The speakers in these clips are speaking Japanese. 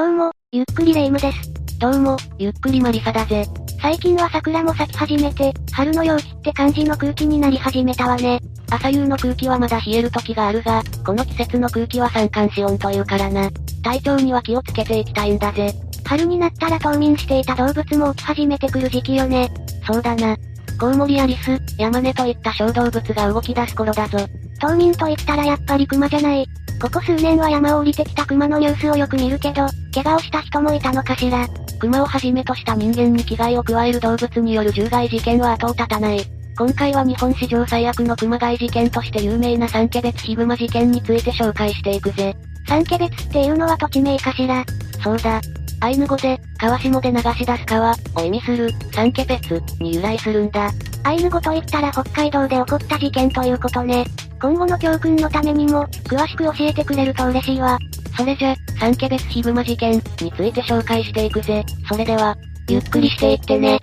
どうも、ゆっくりレ夢ムです。どうも、ゆっくりマリサだぜ。最近は桜も咲き始めて、春の陽気って感じの空気になり始めたわね。朝夕の空気はまだ冷える時があるが、この季節の空気は三寒四温というからな。体調には気をつけていきたいんだぜ。春になったら冬眠していた動物も起き始めてくる時期よね。そうだな。コウモリやリス、ヤマネといった小動物が動き出す頃だぞ。冬眠と言ったらやっぱりクマじゃない。ここ数年は山を降りてきたクマのニュースをよく見るけど、怪我をした人もいたのかしら。クマをはじめとした人間に危害を加える動物による獣害事件は後を絶たない。今回は日本史上最悪のクマ害事件として有名な三家別ヒグマ事件について紹介していくぜ。三家別っていうのは土地名かしら。そうだ。アイヌ語で、川下で流し出す川、を意味する、三家別、に由来するんだ。アイヌ語と言ったら北海道で起こった事件ということね。今後の教訓のためにも、詳しく教えてくれると嬉しいわ。それじゃ、三家別ヒグマ事件、について紹介していくぜ。それでは、ゆっくりしていってね。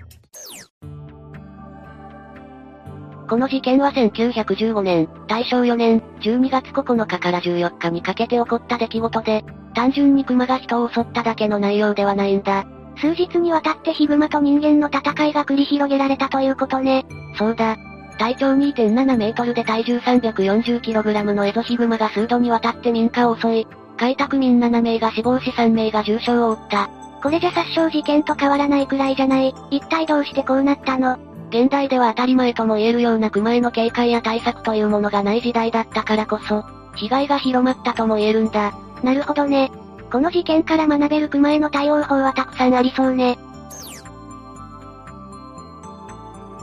この事件は1915年、大正4年、12月9日から14日にかけて起こった出来事で、単純に熊が人を襲っただけの内容ではないんだ。数日にわたってヒグマと人間の戦いが繰り広げられたということね。そうだ。体長2.7メートルで体重 340kg のエゾヒグマが数度にわたって民家を襲い、開拓民7名が死亡し3名が重傷を負った。これじゃ殺傷事件と変わらないくらいじゃない。一体どうしてこうなったの？現代では当たり前とも言えるような熊への警戒や対策というものがない時代だったからこそ、被害が広まったとも言えるんだ。なるほどね。この事件から学べる熊への対応法はたくさんありそうね。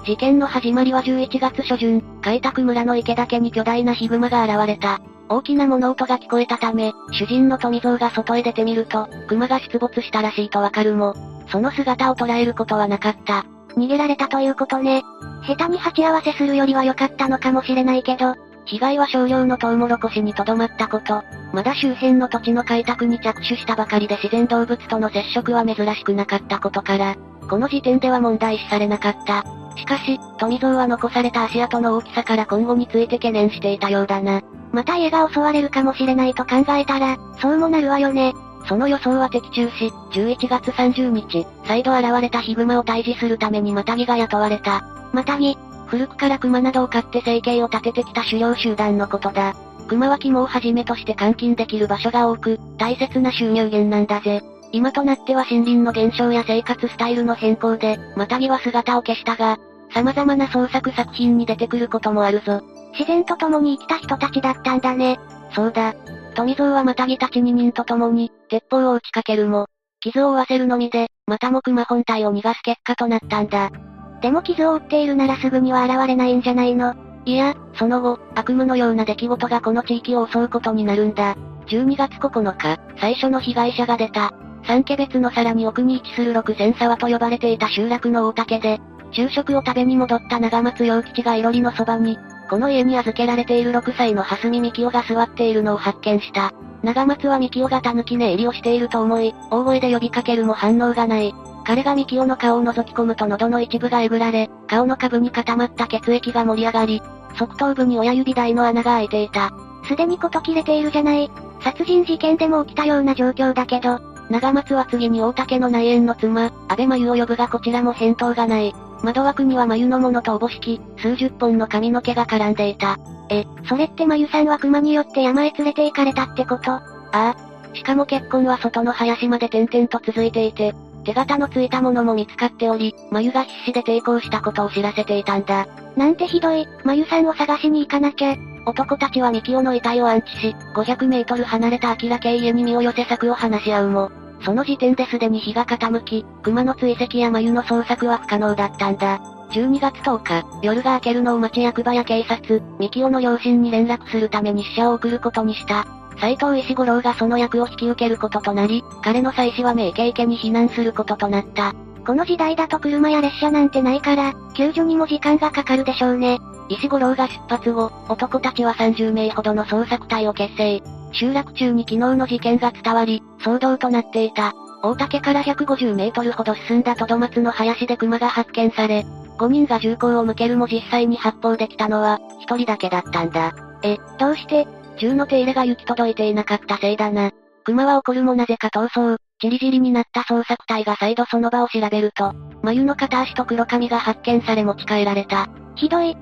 事件の始まりは11月初旬、開拓村の池岳に巨大なヒグマが現れた。大きな物音が聞こえたため、主人の富蔵が外へ出てみると、熊が出没したらしいとわかるも、その姿を捉えることはなかった。逃げられたということね。下手に鉢合わせするよりは良かったのかもしれないけど、被害は少量のトウモロコシにとどまったこと、まだ周辺の土地の開拓に着手したばかりで自然動物との接触は珍しくなかったことから、この時点では問題視されなかった。しかし、富蔵は残された足跡の大きさから今後について懸念していたようだな。また家が襲われるかもしれないと考えたら、そうもなるわよね。その予想は的中し、11月30日、再度現れたヒグマを退治するためにマタギが雇われた。マタギ古くから熊などを飼って生計を立ててきた狩猟集団のことだ。熊は肝をはじめとして監禁できる場所が多く、大切な収入源なんだぜ。今となっては森林の減少や生活スタイルの変更で、マタギは姿を消したが、様々な創作作品に出てくることもあるぞ。自然と共に生きた人たちだったんだね。そうだ。富蔵はマタギたち2人と共に、鉄砲を撃ちかけるも、傷を負わせるのみで、またも熊本体を逃がす結果となったんだ。でも傷を負っているならすぐには現れないんじゃないの？いや、その後、悪夢のような出来事がこの地域を襲うことになるんだ。12月9日、最初の被害者が出た。三家別のさらに奥に位置する六千沢と呼ばれていた集落の大竹で、昼食を食べに戻った長松洋吉がいろりのそばに、この家に預けられている6歳の蓮見幹夫が座っているのを発見した。長松は幹夫が狸寝入りをしていると思い、大声で呼びかけるも反応がない。彼が幹夫の顔を覗き込むと喉の一部がえぐられ、顔の下部に固まった血液が盛り上がり、側頭部に親指台の穴が開いていた。すでにこと切れているじゃない。殺人事件でも起きたような状況だけど、長松は次に大竹の内縁の妻、安倍真由を呼ぶがこちらも返答がない。窓枠には眉のものとおぼしき、数十本の髪の毛が絡んでいた。え、それって眉さんは熊によって山へ連れて行かれたってこと？ああ。しかも結婚は外の林まで点々と続いていて、手形のついたものも見つかっており、眉が必死で抵抗したことを知らせていたんだ。なんてひどい、眉さんを探しに行かなきゃ。男たちは幹夫の遺体を安置し、500メートル離れた明家家に身を寄せ策を話し合うも、その時点ですでに日が傾き、熊の追跡や眉の捜索は不可能だったんだ。12月10日、夜が明けるのを町役場や警察、幹夫の両親に連絡するために死者を送ることにした。斎藤石五郎がその役を引き受けることとなり、彼の妻子は名家家に避難することとなった。この時代だと車や列車なんてないから、救助にも時間がかかるでしょうね。石五郎が出発後、男たちは30名ほどの捜索隊を結成。集落中に昨日の事件が伝わり、騒動となっていた。大竹から150メートルほど進んだトドマツの林で熊が発見され、5人が銃口を向けるも実際に発砲できたのは、1人だけだったんだ。え、どうして銃の手入れが行き届いていなかったせいだな。熊は怒るもなぜか逃走、チリジリになった捜索隊が再度その場を調べると、眉の片足と黒髪が発見され持ち帰られた。ひどい。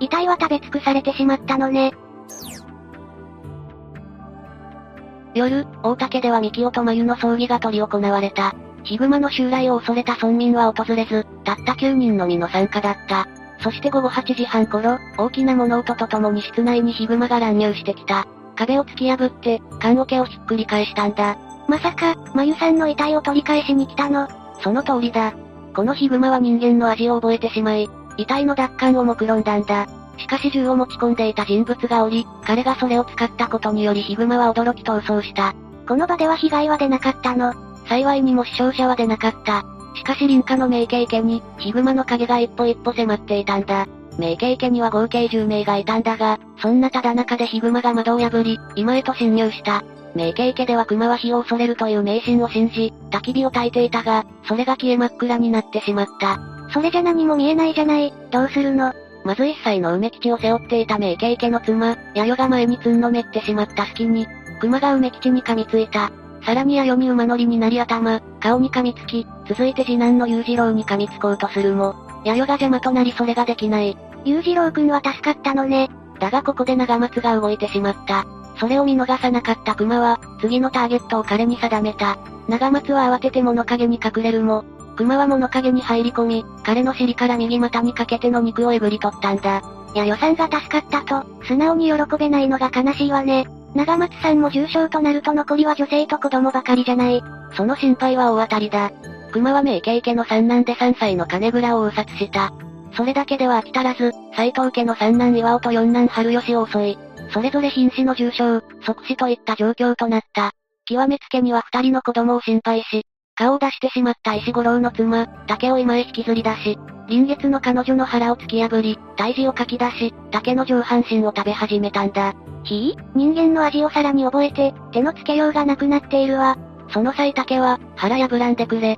遺体は食べ尽くされてしまったのね。夜、大竹では三清と眉の葬儀が執り行われた。ヒグマの襲来を恐れた村民は訪れず、たった9人のみの参加だった。そして午後8時半頃、大きな物音とともに室内にヒグマが乱入してきた。壁を突き破って、棺桶をひっくり返したんだ。まさか、まゆさんの遺体を取り返しに来たの？その通りだ。このヒグマは人間の味を覚えてしまい、遺体の奪還を目論んだんだ。しかし銃を持ち込んでいた人物がおり、彼がそれを使ったことによりヒグマは驚き逃走した。この場では被害は出なかったの。幸いにも死傷者は出なかった。しかし林家の名家家に、ヒグマの影が一歩一歩迫っていたんだ。名家家には合計10名がいたんだが、そんなただ中でヒグマが窓を破り、今へと侵入した。名家家では熊は火を恐れるという迷信を信じ、焚き火を焚いていたが、それが消え真っ暗になってしまった。それじゃ何も見えないじゃない、どうするの？まず一歳の梅吉を背負っていた名家家の妻、弥生が前につんのめってしまった隙に、熊が梅吉に噛みついた。さらに弥生に馬乗りになり頭、顔に噛みつき、続いて次男の裕次郎に噛みつこうとするも、弥生が邪魔となりそれができない。裕次郎くんは助かったのね。だがここで長松が動いてしまった。それを見逃さなかった熊は、次のターゲットを彼に定めた。長松は慌てて物陰に隠れるも、熊は物陰に入り込み、彼の尻から右股にかけての肉をえぐり取ったんだ。いや予算が助かったと、素直に喜べないのが悲しいわね。長松さんも重傷となると残りは女性と子供ばかりじゃない。その心配は大当たりだ。熊は名家家の三男で3歳の金倉を殺した。それだけでは飽き足らず、斎藤家の三男岩尾と四男春吉を襲い、それぞれ瀕死の重傷、即死といった状況となった。極めつけには二人の子供を心配し、顔を出してしまった石五郎の妻、竹を今へ引きずり出し、臨月の彼女の腹を突き破り、胎児をかき出し、竹の上半身を食べ始めたんだ。ひぃ人間の味をさらに覚えて、手のつけようがなくなっているわ。その際竹は、腹破らんでくれ。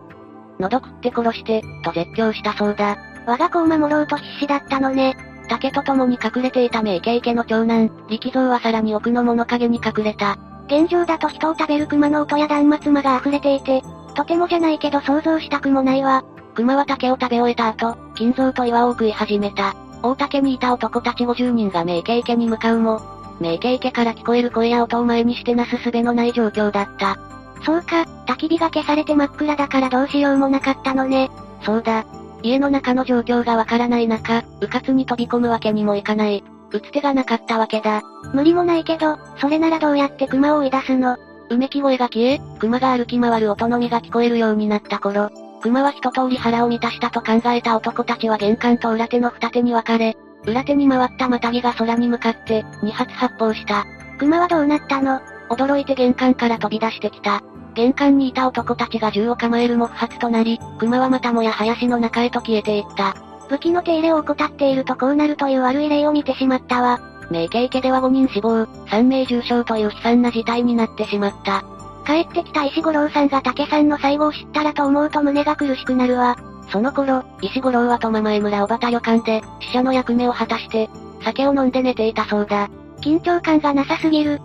喉食って殺して、と絶叫したそうだ。我が子を守ろうと必死だったのね。竹と共に隠れていた名家家の長男、力蔵はさらに奥の物陰に隠れた。現状だと人を食べる熊の音や断末魔が溢れていて、とてもじゃないけど想像したくもないわ。熊は竹を食べ終えた後、金蔵と岩を食い始めた。大竹にいた男たち50人が名家家に向かうも、名家家から聞こえる声や音を前にしてなすすべのない状況だった。そうか、焚き火が消されて真っ暗だからどうしようもなかったのね。そうだ。家の中の状況がわからない中、迂闊に飛び込むわけにもいかない。打つ手がなかったわけだ。無理もないけど、それならどうやって熊を追い出すの？うめき声が消え、熊が歩き回る音のみが聞こえるようになった頃、熊は一通り腹を満たしたと考えた男たちは玄関と裏手の二手に分かれ、裏手に回ったまたぎが空に向かって、二発発砲した。熊はどうなったの？驚いて玄関から飛び出してきた。玄関にいた男たちが銃を構えるも不発となり、熊はまたもや林の中へと消えていった。武器の手入れを怠っているとこうなるという悪い例を見てしまったわ。名家家では5人死亡、3名重傷という悲惨な事態になってしまった。帰ってきた石五郎さんが竹さんの最後を知ったらと思うと胸が苦しくなるわ。その頃、石五郎は苫前村小畑旅館で、死者の役目を果たして、酒を飲んで寝ていたそうだ。緊張感がなさすぎる。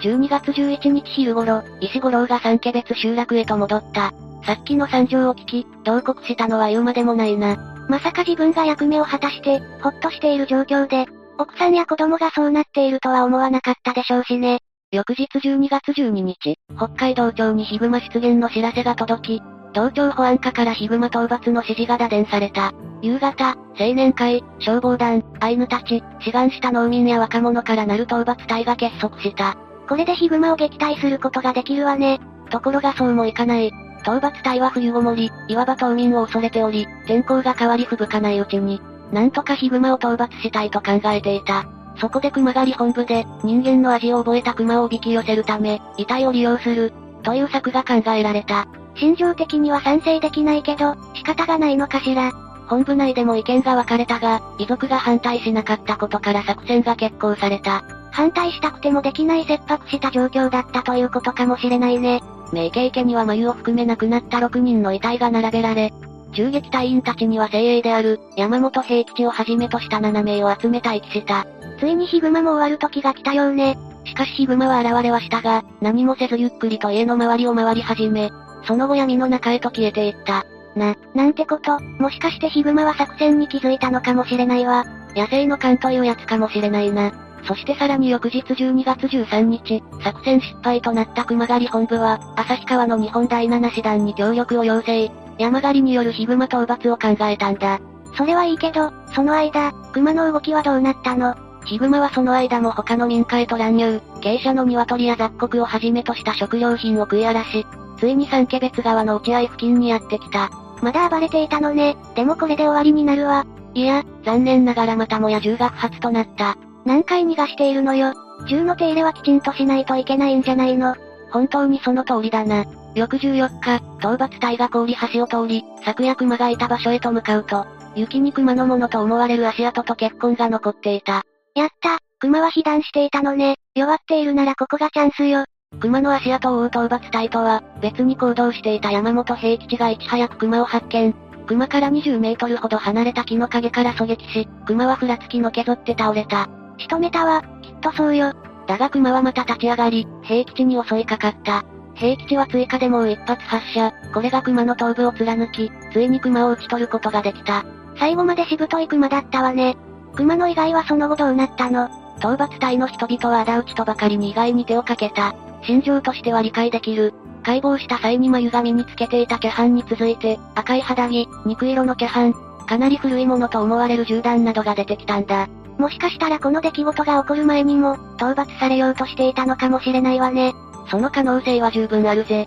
12月11日昼頃、石五郎が三家別集落へと戻った。さっきの惨状を聞き、同国したのは言うまでもないな。まさか自分が役目を果たして、ほっとしている状況で、奥さんや子供がそうなっているとは思わなかったでしょうしね。翌日12月12日、北海道庁にヒグマ出現の知らせが届き、東京保安課からヒグマ討伐の指示が打電された。夕方、青年会、消防団、アイヌたち、志願した農民や若者からなる討伐隊が結束した。これでヒグマを撃退することができるわね。ところがそうもいかない。討伐隊は冬ごもり、いわば島民を恐れており、天候が変わり吹雪かないうちに、なんとかヒグマを討伐したいと考えていた。そこで熊狩り本部で、人間の味を覚えた熊を引き寄せるため、遺体を利用する、という策が考えられた。心情的には賛成できないけど、仕方がないのかしら。本部内でも意見が分かれたが、遺族が反対しなかったことから作戦が決行された。反対したくてもできない切迫した状況だったということかもしれないね。名家家には眉を含め亡くなった6人の遺体が並べられ、銃撃隊員たちには精鋭である、山本平吉をはじめとした7名を集め待機した。ついにヒグマも終わる時が来たようね。しかしヒグマは現れはしたが、何もせずゆっくりと家の周りを回り始め、その後闇の中へと消えていった。な、なんてこと、もしかしてヒグマは作戦に気づいたのかもしれないわ。野生の勘というやつかもしれないな。そしてさらに翌日12月13日、作戦失敗となった熊狩り本部は、旭川の日本第7師団に協力を要請。山狩りによるヒグマ討伐を考えたんだ。それはいいけど、その間、熊の動きはどうなったの？ヒグマはその間も他の民家へと乱入、傾斜の鶏や雑穀をはじめとした食料品を食い荒らし、ついに三家別川の落合付近にやってきた。まだ暴れていたのね。でもこれで終わりになるわ。いや、残念ながらまたもや銃学発となった。何回逃がしているのよ。銃の手入れはきちんとしないといけないんじゃないの？本当にその通りだな。翌14日、討伐隊が氷橋を通り、昨夜熊がいた場所へと向かうと、雪に熊のものと思われる足跡と血痕が残っていた。やった、熊は被弾していたのね。弱っているならここがチャンスよ。熊の足跡を追う討伐隊とは、別に行動していた山本平吉がいち早く熊を発見。熊から20メートルほど離れた木の陰から狙撃し、熊はふらつきのけぞって倒れた。仕留めたわ、きっとそうよ。だが熊はまた立ち上がり、平吉に襲いかかった。平吉は追加でもう一発発射、これが熊の頭部を貫き、ついに熊を撃ち取ることができた。最後までしぶとい熊だったわね。熊の以外はその後どうなったの？討伐隊の人々は仇討ちとばかりに意外に手をかけた。心情としては理解できる。解剖した際に眉髪につけていた毛斑に続いて、赤い肌着、肉色の毛斑、かなり古いものと思われる銃弾などが出てきたんだ。もしかしたらこの出来事が起こる前にも、討伐されようとしていたのかもしれないわね。その可能性は十分あるぜ。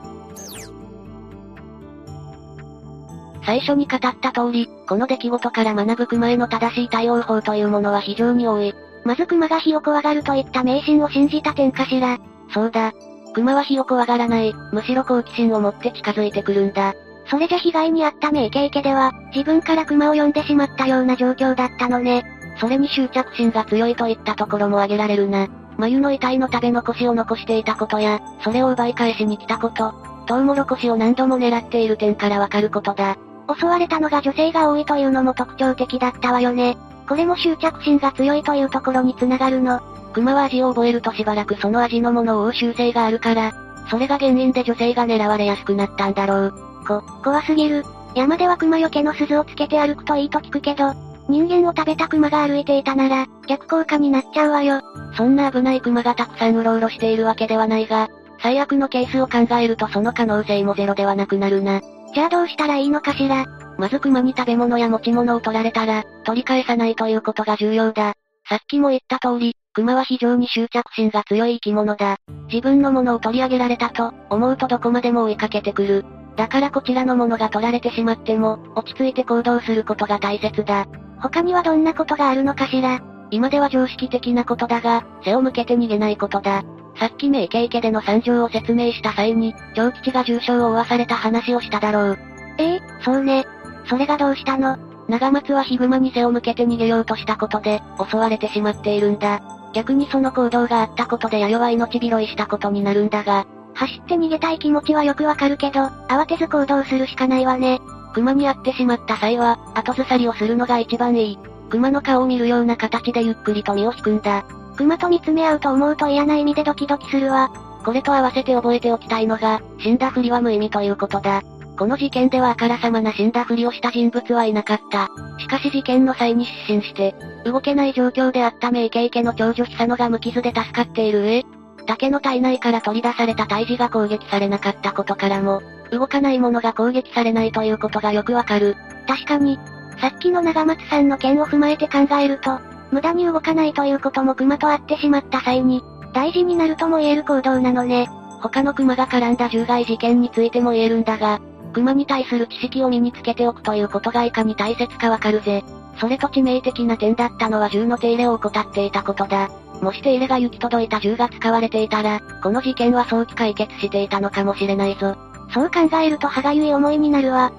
最初に語った通り、この出来事から学ぶ熊への正しい対応法というものは非常に多い。まず熊が火を怖がるといった迷信を信じた点かしら。そうだ。熊は火を怖がらない、むしろ好奇心を持って近づいてくるんだ。それじゃ被害に遭った名家家では、自分から熊を呼んでしまったような状況だったのね。それに執着心が強いといったところも挙げられるな。眉の遺体の食べ残しを残していたことや、それを奪い返しに来たこと、トウモロコシを何度も狙っている点からわかることだ。襲われたのが女性が多いというのも特徴的だったわよね。これも執着心が強いというところに繋がるの。熊は味を覚えるとしばらくその味のものを追う習性があるから、それが原因で女性が狙われやすくなったんだろう。こ、怖すぎる。山では熊よけの鈴をつけて歩くといいと聞くけど、人間を食べた熊が歩いていたなら、逆効果になっちゃうわよ。そんな危ない熊がたくさんうろうろしているわけではないが、最悪のケースを考えるとその可能性もゼロではなくなるな。じゃあどうしたらいいのかしら？まず熊に食べ物や持ち物を取られたら、取り返さないということが重要だ。さっきも言った通り、熊は非常に執着心が強い生き物だ。自分のものを取り上げられたと、思うとどこまでも追いかけてくる。だからこちらのものが取られてしまっても、落ち着いて行動することが大切だ。他にはどんなことがあるのかしら？今では常識的なことだが、背を向けて逃げないことだ。さっき名経家での惨状を説明した際に、長吉が重傷を負わされた話をしただろう。え？えそうね。それがどうしたの？長松はヒグマに背を向けて逃げようとしたことで、襲われてしまっているんだ。逆にその行動があったことで弥生は命拾いしたことになるんだが、走って逃げたい気持ちはよくわかるけど、慌てず行動するしかないわね。熊に会ってしまった際は、後ずさりをするのが一番いい。熊の顔を見るような形でゆっくりと身を引くんだ。熊と見つめ合うと思うと嫌な意味でドキドキするわ。これと合わせて覚えておきたいのが、死んだふりは無意味ということだ。この事件ではあからさまな死んだふりをした人物はいなかった。しかし事件の際に失神して、動けない状況であった名家家の長女久野が無傷で助かっている上、竹の体内から取り出された胎児が攻撃されなかったことからも、動かないものが攻撃されないということがよくわかる。確かに、さっきの長松さんの件を踏まえて考えると、無駄に動かないということも熊と会ってしまった際に、大事になるとも言える行動なのね。他の熊が絡んだ獣害事件についても言えるんだが、熊に対する知識を身につけておくということがいかに大切かわかるぜ。それと致命的な点だったのは銃の手入れを怠っていたことだ。もし手入れが行き届いた銃が使われていたら、この事件は早期解決していたのかもしれないぞ。そう考えると歯がゆい思いになるわ。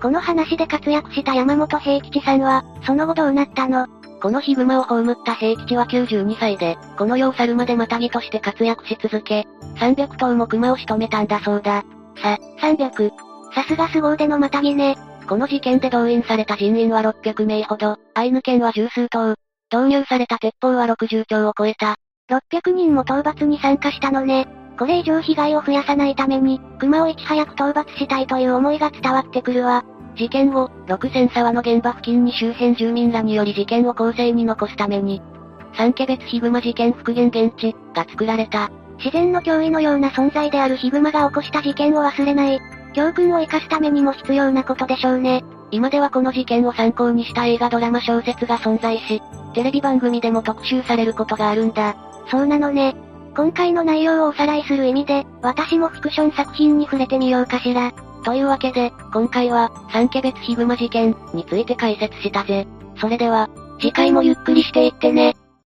この話で活躍した山本平吉さんは、その後どうなったの？このヒグマを葬った平吉は92歳で、この世を去るまでまたぎとして活躍し続け、300頭も熊を仕留めたんだそうだ。さ、300。さすが凄腕のまたぎね。この事件で動員された人員は600名ほど、アイヌ県は十数頭、導入された鉄砲は60丁を超えた。600人も討伐に参加したのね。これ以上被害を増やさないために、熊をいち早く討伐したいという思いが伝わってくるわ。事件後、六千沢の現場付近に周辺住民らにより事件を後世に残すために、三家別ヒグマ事件復元現地が作られた。自然の脅威のような存在であるヒグマが起こした事件を忘れない。教訓を生かすためにも必要なことでしょうね。今ではこの事件を参考にした映画ドラマ小説が存在し、テレビ番組でも特集されることがあるんだ。そうなのね。今回の内容をおさらいする意味で、私もフィクション作品に触れてみようかしら。というわけで、今回は、三家別ヒグマ事件について解説したぜ。それでは、次回もゆっくりしていってね。